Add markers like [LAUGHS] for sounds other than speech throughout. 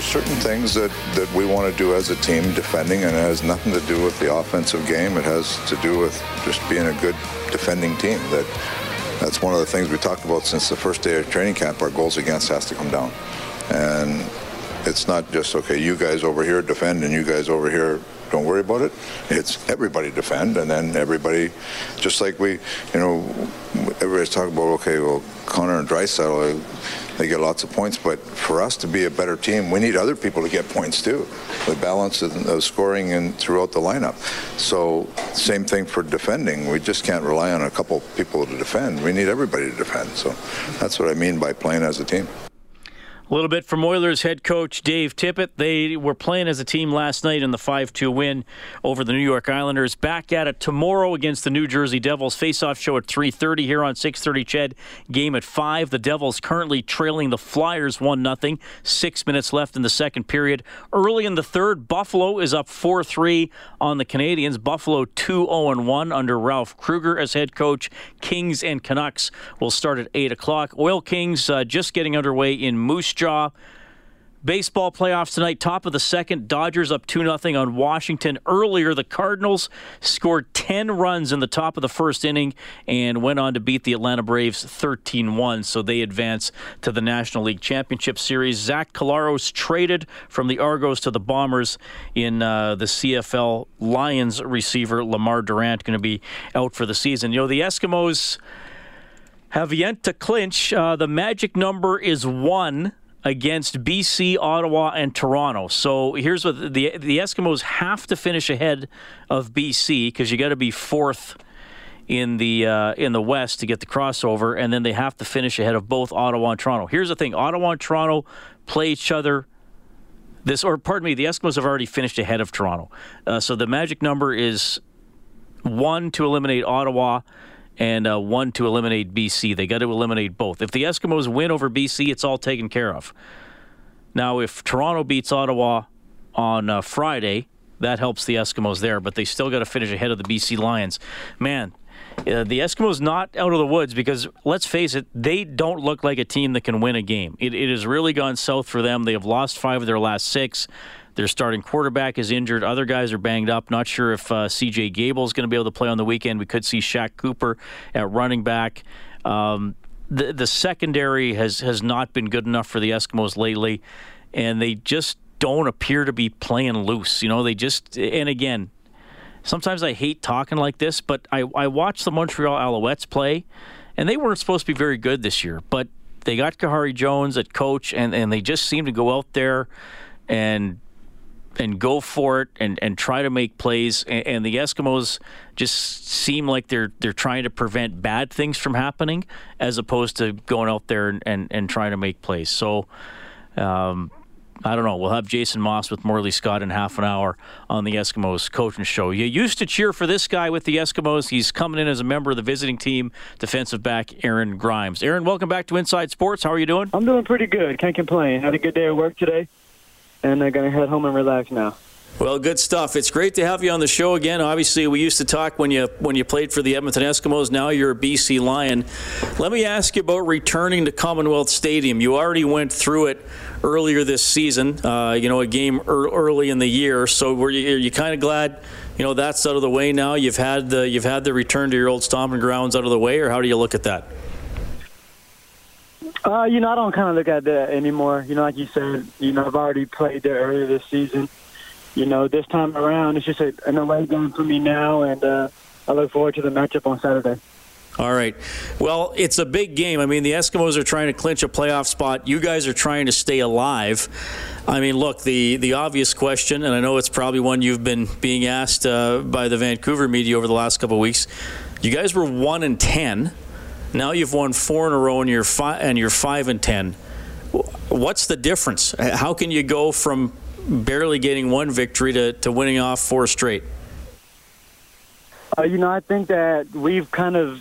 There's certain things that, that we want to do as a team defending, and it has nothing to do with the offensive game. It has to do with just being a good defending team. That that's one of the things we talked about since the first day of training camp. Our goals against has to come down, and it's not just okay. You guys over here defend, and you guys over here don't worry about it. It's everybody defend, and then everybody, just like we, you know, everybody's talking about okay, well, Connor and Draisaitl, they get lots of points, but for us to be a better team, we need other people to get points too. The balance of, of uh, scoring and throughout the lineup. So same thing for defending. We just can't rely on a couple people to defend. We need everybody to defend. So that's what I mean by playing as a team. A little bit from Oilers head coach Dave Tippett. They were playing as a team last night in the 5 2 win over the New York Islanders. Back at it tomorrow against the New Jersey Devils. Face-off show at 3.30 here on 6.30 CHED. Game at 5. The Devils currently trailing the Flyers 1 0. Six minutes left in the second period. Early in the third, Buffalo is up 4 3 on the Canadiens. Buffalo 2 0 1 under Ralph Krueger as head coach. Kings and Canucks will start at 8 o'clock. Oil Kings uh, just getting underway in Moose Baseball playoffs tonight, top of the second. Dodgers up 2 0 on Washington. Earlier, the Cardinals scored 10 runs in the top of the first inning and went on to beat the Atlanta Braves 13 1. So they advance to the National League Championship Series. Zach Collaros traded from the Argos to the Bombers in uh, the CFL. Lions receiver Lemar Durant going to be out for the season. You know, the Eskimos have yet to clinch. Uh, the magic number is one against BC, Ottawa, and Toronto. So here's what the the Eskimos have to finish ahead of BC because you got to be fourth in the uh, in the West to get the crossover, and then they have to finish ahead of both Ottawa and Toronto. Here's the thing: Ottawa and Toronto play each other. This, or pardon me, the Eskimos have already finished ahead of Toronto. Uh, so the magic number is one to eliminate Ottawa and uh, one to eliminate BC. They got to eliminate both. If the Eskimos win over BC, it's all taken care of. Now, if Toronto beats Ottawa on uh, Friday, that helps the Eskimos there, but they still got to finish ahead of the BC Lions. Man, uh, the Eskimos not out of the woods because let's face it, they don't look like a team that can win a game. It, it has really gone south for them. They have lost five of their last six. Their starting quarterback is injured. Other guys are banged up. Not sure if uh, C.J. Gable is going to be able to play on the weekend. We could see Shaq Cooper at running back. Um, the the secondary has has not been good enough for the Eskimos lately, and they just don't appear to be playing loose. You know, they just and again, sometimes I hate talking like this, but I I watched the Montreal Alouettes play, and they weren't supposed to be very good this year, but they got Khari Jones at coach, and and they just seem to go out there and and go for it and, and try to make plays. And, and, the Eskimos just seem like they're they're trying to prevent bad things from happening as opposed to going out there and, and, and trying to make plays. So. Um, I don't know. We'll have Jason Maas with Morley Scott in half an hour on the Eskimos coaching show. You used to cheer for this guy with the Eskimos. He's coming in as a member of the visiting team, defensive back Aaron Grimes. Aaron, welcome back to Inside Sports. How are you doing? I'm doing pretty good. Can't complain. Had a good day at work today and they're going to head home and relax now. Well, good stuff. It's great to have you on the show again. Obviously, we used to talk when you when you played for the Edmonton Eskimos. Now you're a BC Lion. Let me ask you about returning to Commonwealth Stadium. You already went through it earlier this season. Uh, you know, a game early in the year. So were you, are you kind of glad? You know that's out of the way now. You've had the you've had the return to your old stomping grounds out of the way, or how do you look at that? Uh, you know, I don't kind of look at that anymore. You know, like you said, you know, I've already played there earlier this season. You know, this time around, it's just a, an away game for me now, and uh, I look forward to the matchup on Saturday. All right. Well, it's a big game. I mean, the Eskimos are trying to clinch a playoff spot. You guys are trying to stay alive. I mean, look, the, the obvious question, and I know it's probably one you've been being asked uh, by the Vancouver media over the last couple of weeks. You guys were one and ten now you've won four in a row, and you're five and you're five and ten. What's the difference? How can you go from barely getting one victory to, to winning off four straight? Uh, you know, I think that we've kind of,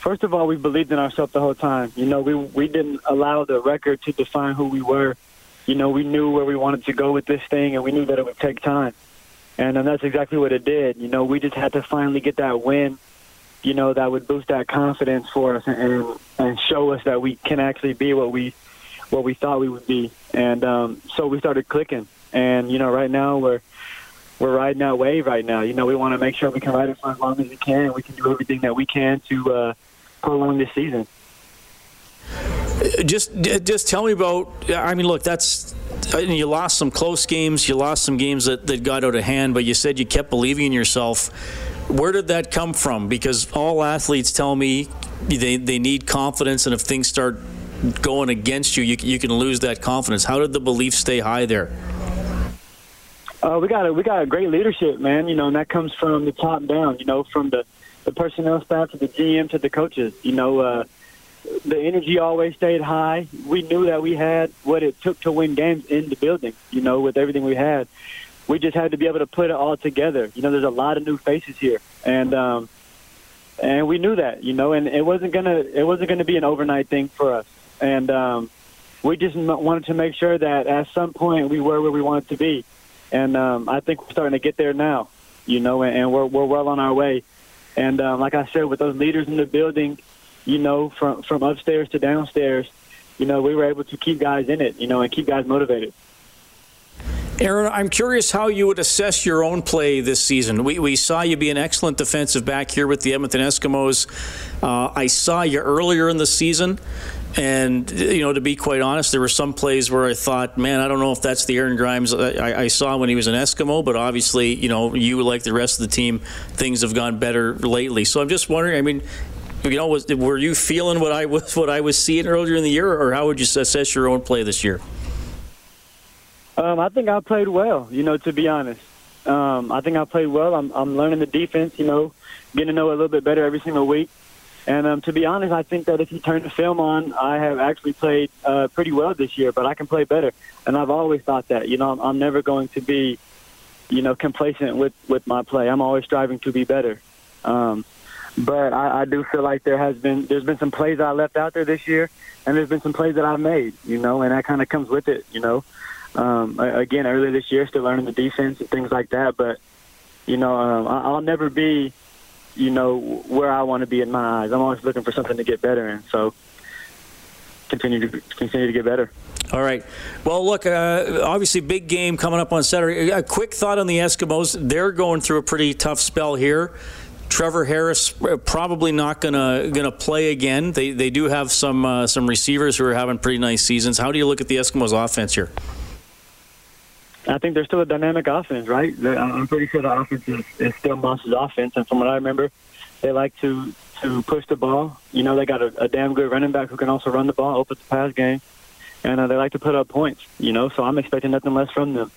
first of all, we believed in ourselves the whole time. You know, we we didn't allow the record to define who we were. You know, we knew where we wanted to go with this thing, and we knew that it would take time. And, and that's exactly what it did. You know, we just had to finally get that win. You know, that would boost that confidence for us and and show us that we can actually be what we what we thought we would be. And um, so we started clicking. And you know, right now we're we're riding that wave right now. You know, we want to make sure we can ride it for as long as we can. We can do everything that we can to uh, prolong this season. Just, just tell me about. I mean, look, that's you lost some close games. You lost some games that, that got out of hand, but you said you kept believing in yourself. Where did that come from? Because all athletes tell me they, they need confidence, and if things start going against you, you, you can lose that confidence. How did the belief stay high there? Uh, we got a we got a great leadership, man. You know, and that comes from the top down. You know, from the the personnel staff to the GM to the coaches. You know, uh, the energy always stayed high. We knew that we had what it took to win games in the building. You know, with everything we had, we just had to be able to put it all together. You know, there's a lot of new faces here, and um, and we knew that. You know, and it wasn't gonna it wasn't gonna be an overnight thing for us, and um, we just wanted to make sure that at some point we were where we wanted to be and um, I think we're starting to get there now. You know, and, and we're we're well on our way. And um, like I said, with those leaders in the building, you know, from from upstairs to downstairs, you know, we were able to keep guys in it, you know, and keep guys motivated. Aaron, I'm curious how you would assess your own play this season. We, we saw you be an excellent defensive back here with the Edmonton Eskimos. Uh, I saw you earlier in the season. And you know, to be quite honest, there were some plays where I thought, man, I don't know if that's the Aaron Grimes I, I, saw when he was an Eskimo. But obviously, you know, you like the rest of the team, things have gone better lately. So I'm just wondering. I mean, you know, was, were you feeling what I was what I was seeing earlier in the year, or how would you assess your own play this year? Um, I think I played well. You know, to be honest, um, I think I played well. I'm, I'm learning the defense. You know, getting to know a little bit better every single week. And um, to be honest, I think that if you turn the film on, I have actually played uh, pretty well this year, but I can play better. And I've always thought that. You know, I'm, I'm never going to be, you know, complacent with with my play. I'm always striving to be better. Um, but I, I do feel like there has been there's been some plays I left out there this year, and there's been some plays that I've made. You know, and that kind of comes with it. You know, um, again earlier this year, still learning the defense and things like that. But you know, um, I'll never be you know, where I want to be in my eyes. I'm always looking for something to get better in. So continue to continue to get better. All right. Well, look, uh, obviously, big game coming up on Saturday. A quick thought on the Eskimos. They're going through a pretty tough spell here. Trevor Harris uh, probably not gonna gonna play again. They they do have some uh, some receivers who are having pretty nice seasons. How do you look at the Eskimos' offense here? I think they're still a dynamic offense, right? I'm pretty sure the offense is, is still Maas's offense, and from what I remember, they like to to push the ball. You know, they got a, a damn good running back who can also run the ball, open the pass game, and uh, they like to put up points. You know, so I'm expecting nothing less from them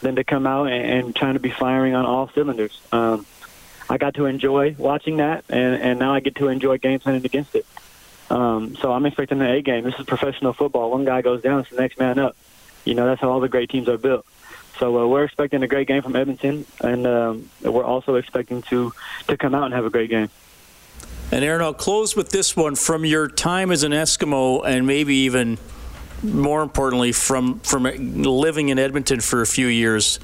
than to come out and, and trying to be firing on all cylinders. Um, I got to enjoy watching that, and, and now I get to enjoy game planning against it. Um, so I'm expecting an A game. This is professional football. One guy goes down, it's the next man up. You know, that's how all the great teams are built. So uh, we're expecting a great game from Edmonton, and um, we're also expecting to to come out and have a great game. And Aaron, I'll close with this one from your time as an Eskimo, and maybe even more importantly, from from living in Edmonton for a few years.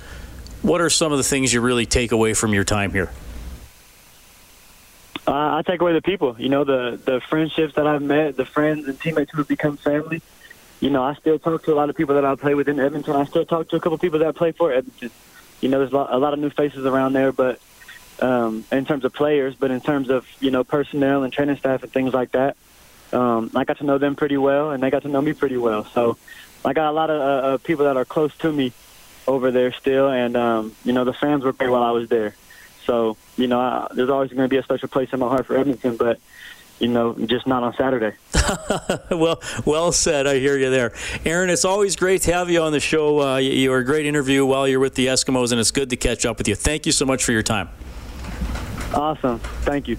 What are some of the things you really take away from your time here? Uh, I take away the people. You know, the the friendships that I've met, the friends and teammates who have become family you know, I still talk to a lot of people that I play with in Edmonton. I still talk to a couple of people that I play for Edmonton. You know, there's a lot, a lot of new faces around there, but um, in terms of players, but in terms of you know personnel and training staff and things like that, um, I got to know them pretty well, and they got to know me pretty well. So I got a lot of uh, uh people that are close to me over there still, and um, you know the fans were great while I was there. So you know, I, there's always going to be a special place in my heart for Edmonton, but you know, just not on Saturday. [LAUGHS] well, well said. I hear you there, Aaron. It's always great to have you on the show. Uh, you were a great interview while you're with the Eskimos, and it's good to catch up with you. Thank you so much for your time. Awesome. Thank you.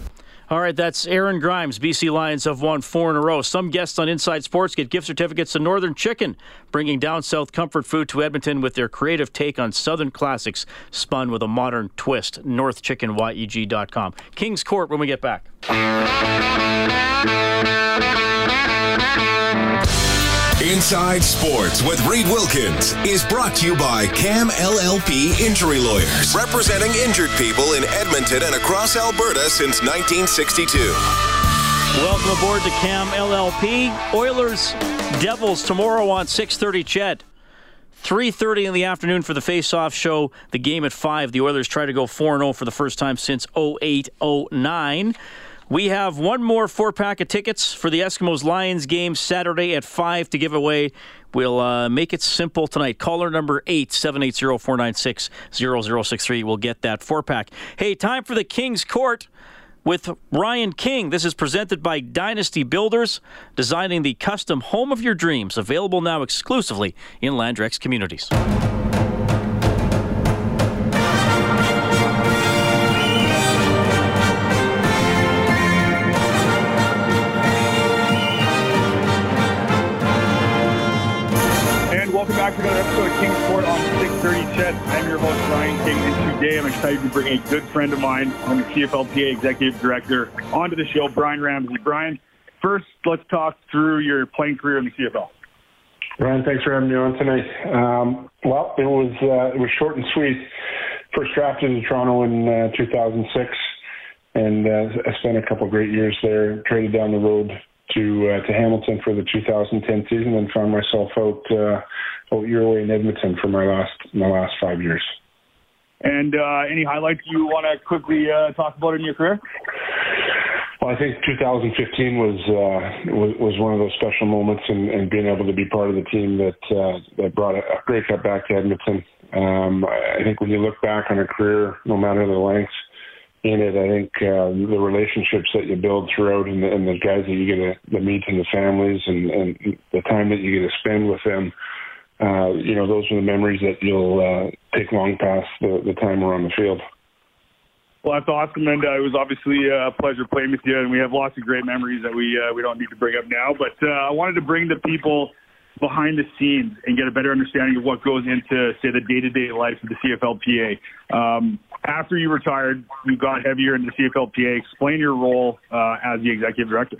All right, that's Aaron Grimes. BC Lions have won four in a row. Some guests on Inside Sports get gift certificates to Northern Chicken, bringing down south comfort food to Edmonton with their creative take on Southern classics spun with a modern twist. NorthernChickenYEG.com. Kings Court when we get back. Inside Sports with Reed Wilkins is brought to you by CAM LLP Injury Lawyers, representing injured people in Edmonton and across Alberta since 1962. Welcome aboard to CAM LLP. Oilers Devils tomorrow on 6:30 CHED. 3:30 in the afternoon for the face-off show. The game at 5. The Oilers try to go 4-0 for the first time since 08-09. We have one more four pack of tickets for the Eskimos Lions game Saturday at 5 to give away. We'll uh, make it simple tonight. Caller number 8 780 496 0063 will get that four pack. Hey, time for the King's Court with Ryan King. This is presented by Dynasty Builders, designing the custom home of your dreams. Available now exclusively in Landrex communities. Another episode of King's Court on 630 CHED. I'm your host, Ryan King, and today I'm excited to bring a good friend of mine, I'm the CFLPA Executive Director, onto the show, Brian Ramsay. Brian, first, let's talk through your playing career in the CFL. Ryan, thanks for having me on tonight. Um, well, it was uh, it was short and sweet. First drafted in Toronto in uh, 2006, and uh, I spent a couple great years there. Traded down the road to uh, to Hamilton for the 2010 season, and found myself out uh, out your way in Edmonton for my last my last five years. And uh, any highlights you want to quickly uh, talk about in your career? Well, I think 2015 was uh, was, was one of those special moments, and, and being able to be part of the team that uh, that brought a, a Grey Cup back to Edmonton. Um, I think when you look back on a career, no matter the length in it, I think uh, the relationships that you build throughout, and the, and the guys that you get to, meet, and the families, and, and the time that you get to spend with them uh, you know, those are the memories that you'll uh, take long past the, the time we're on the field. Well, that's awesome, and uh, it was obviously a pleasure playing with you, and we have lots of great memories that we uh, we don't need to bring up now. But uh, I wanted to bring the people behind the scenes and get a better understanding of what goes into, say, the day-to-day life of the CFLPA. Um, after you retired, you got heavier into the CFLPA. Explain your role uh, as the executive director.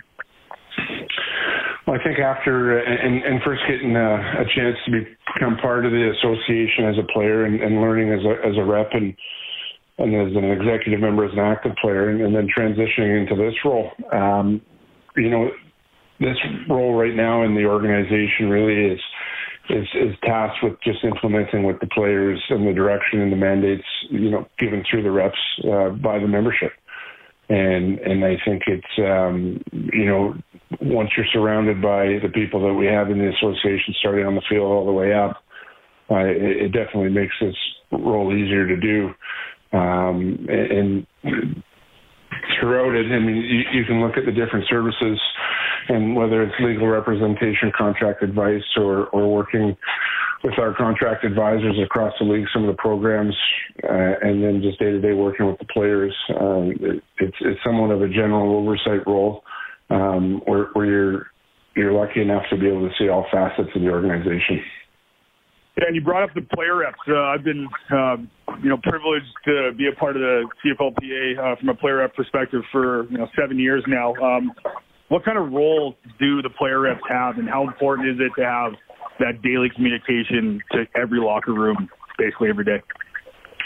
Well, I think after and, and first getting a, a chance to become part of the association as a player and, and learning as a as a rep and and as an executive member as an active player and, and then transitioning into this role. Um, you know, this role right now in the organization really is is is tasked with just implementing what the players and the direction and the mandates you know given through the reps uh, by the membership and and I think it's um, you know once you're surrounded by the people that we have in the association, starting on the field all the way up, uh, it, it, definitely makes this role easier to do. Um, and, throughout it, I mean, you, you, can look at the different services, and whether it's legal representation, contract advice, or or working with our contract advisors across the league, some of the programs, uh, and then just day to day working with the players. Um, it, it's it's somewhat of a general oversight role um, where, where you're you're lucky enough to be able to see all facets of the organization. Yeah, and you brought up the player reps. Uh, I've been, um, you know, privileged to be a part of the CFLPA uh, from a player rep perspective for you know seven years now. Um, what kind of role do the player reps have, and how important is it to have that daily communication to every locker room, basically every day?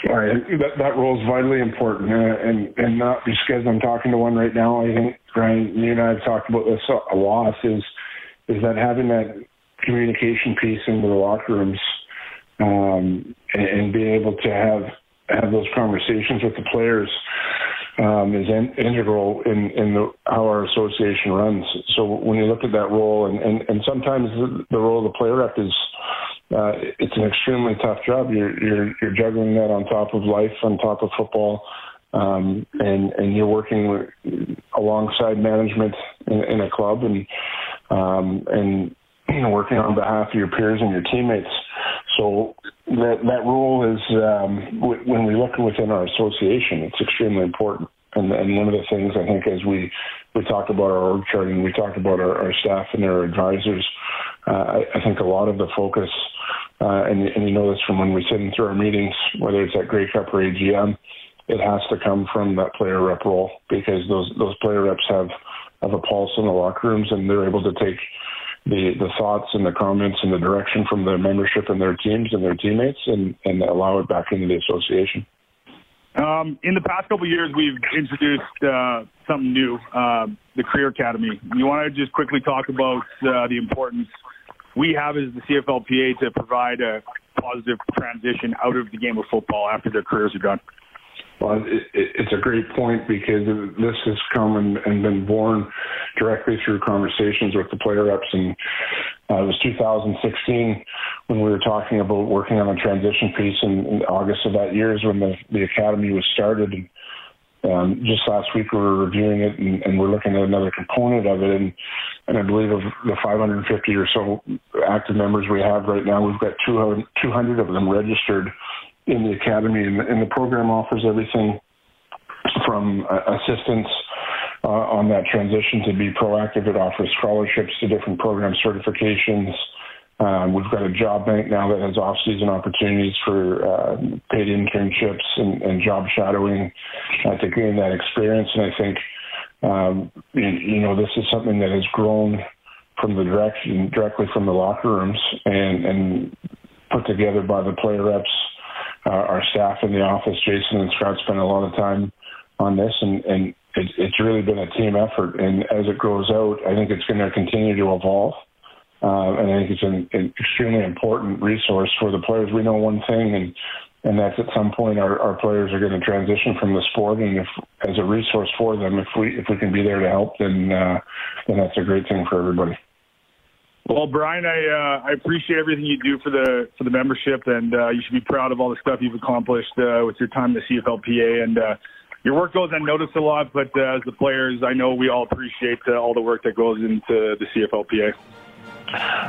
Right. That, that role is vitally important, uh, and and not just because I'm talking to one right now. I think Brian, you and I have talked about this a lot. Is is that having that communication piece into the locker rooms, um, and, and being able to have have those conversations with the players um, is in, integral in, in the, how our association runs. So when you look at that role, and, and, and sometimes the, the role of the player rep is uh, it's an extremely tough job. You're, you're you're juggling that on top of life, on top of football, um, and and you're working with, alongside management in, in a club, and um, and [CLEARS THROAT] working on behalf of your peers and your teammates. So that that role is um, w- when we look within our association, it's extremely important. And, and one of the things I think as we, we talked about our org chart and we talk about our, our staff and our advisors, uh, I, I think a lot of the focus, uh, and, and you know this from when we sit in through our meetings, whether it's at Grey Cup or AGM, it has to come from that player rep role because those those player reps have have a pulse in the locker rooms and they're able to take the the thoughts and the comments and the direction from the membership and their teams and their teammates and and allow it back into the association. Um, in the past couple of years, we've introduced uh, something new, uh, the Career Academy. You want to just quickly talk about uh, the importance we have as the CFLPA to provide a positive transition out of the game of football after their careers are done? Well, it, it, it's a great point because this has come and, and, been born directly through conversations with the player reps. And uh, it was 2016 when we were talking about working on a transition piece. In, in August of that year is when the, the academy was started. And um, just last week we were reviewing it and, and, we're looking at another component of it. And, and I believe of the 550 or so active members we have right now, we've got 200, 200 of them registered in the academy, and, and the program offers everything from uh, assistance uh, on that transition to be proactive. It offers scholarships to different program certifications. Um, we've got a job bank now that has off-season opportunities for uh, paid internships and, and job shadowing uh, to gain that experience. And I think, um, you, you know, this is something that has grown from the direction directly from the locker rooms and, and put together by the player reps uh, our staff in the office, Jason and Scott, spent a lot of time on this, and, and it, it's really been a team effort. And as it grows out, I think it's going to continue to evolve. Uh, and I think it's an, an extremely important resource for the players. We know one thing, and and that's at some point our, our players are going to transition from the sport, and if as a resource for them, if we if we can be there to help, then uh, then that's a great thing for everybody. Well, Brian, I uh, I appreciate everything you do for the for the membership, and uh, you should be proud of all the stuff you've accomplished uh, with your time in the CFLPA. And uh, your work goes unnoticed a lot, but uh, as the players, I know we all appreciate uh, all the work that goes into the CFLPA.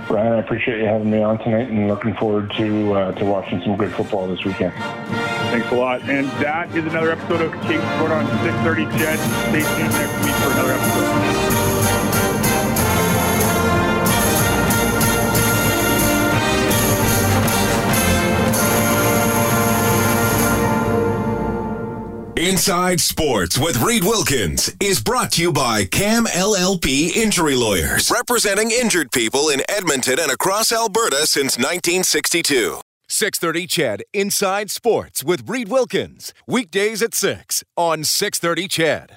Brian, I appreciate you having me on tonight, and looking forward to uh, to watching some good football this weekend. Thanks a lot. And that is another episode of King's Court on 6:30. CHED. Stay tuned next week for another episode. Inside Sports with Reed Wilkins is brought to you by CAM LLP Injury Lawyers, representing injured people in Edmonton and across Alberta since 1962. 630 CHED Inside Sports with Reed Wilkins, weekdays at 6 on 630 CHED.